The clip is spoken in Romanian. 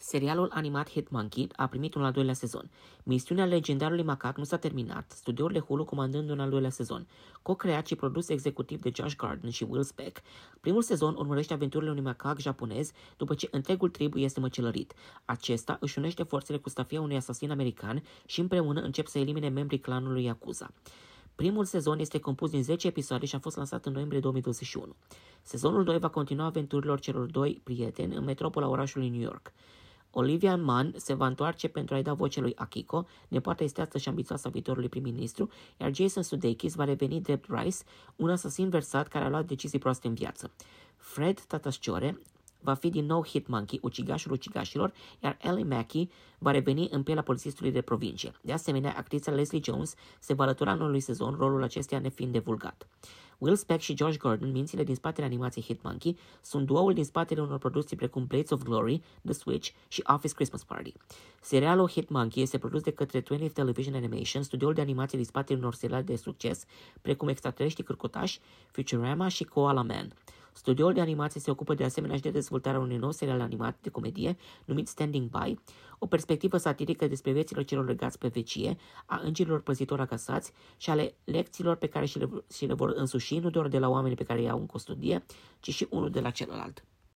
Serialul animat Hitmonkey a primit un al doilea sezon. Misiunea legendarului macac nu s-a terminat, studiourile Hulu comandând un al doilea sezon. Co-creat și produs executiv de Josh Gardner și Will Speck, primul sezon urmărește aventurile unui macac japonez după ce întregul tribu este măcelărit. Acesta își unește forțele cu stafia unui asasin american și împreună încep să elimine membrii clanului Yakuza. Primul sezon este compus din 10 episoade și a fost lansat în noiembrie 2021. Sezonul 2 va continua aventurilor celor doi prieteni în metropola orașului New York. Olivia Mann se va întoarce pentru a-i da voce lui Akiko, nepoata esteață și ambițioasă a viitorului prim-ministru, iar Jason Sudeikis va reveni drept Rice, un asasin versat care a luat decizii proaste în viață. Fred Tatasciore va fi din nou Hitmonkey, ucigașul ucigașilor, iar Ellie Mackie va reveni în pielea polițistului de provincie. De asemenea, actrița Leslie Jones se va alătura noului sezon, rolul acesteia nefiind divulgat. Will Speck și Josh Gordon, mințile din spatele animației Hitmonkey, sunt duoul din spatele unor producții precum Blades of Glory, The Switch și Office Christmas Party. Serialul Hitmonkey este produs de către 20th Television Animation, studioul de animație din spatele unor seriale de succes, precum Extraterestri Cârcotași, Futurama și Koala Man. Studioul de animație se ocupă de asemenea și de dezvoltarea unui nou serial animat de comedie numit Standing By, o perspectivă satirică despre viețile celor legați pe vecie, a îngerilor păzitori acasați și ale lecțiilor pe care și le, și le vor însuși nu doar de la oamenii pe care i-au în custodie, ci și unul de la celălalt.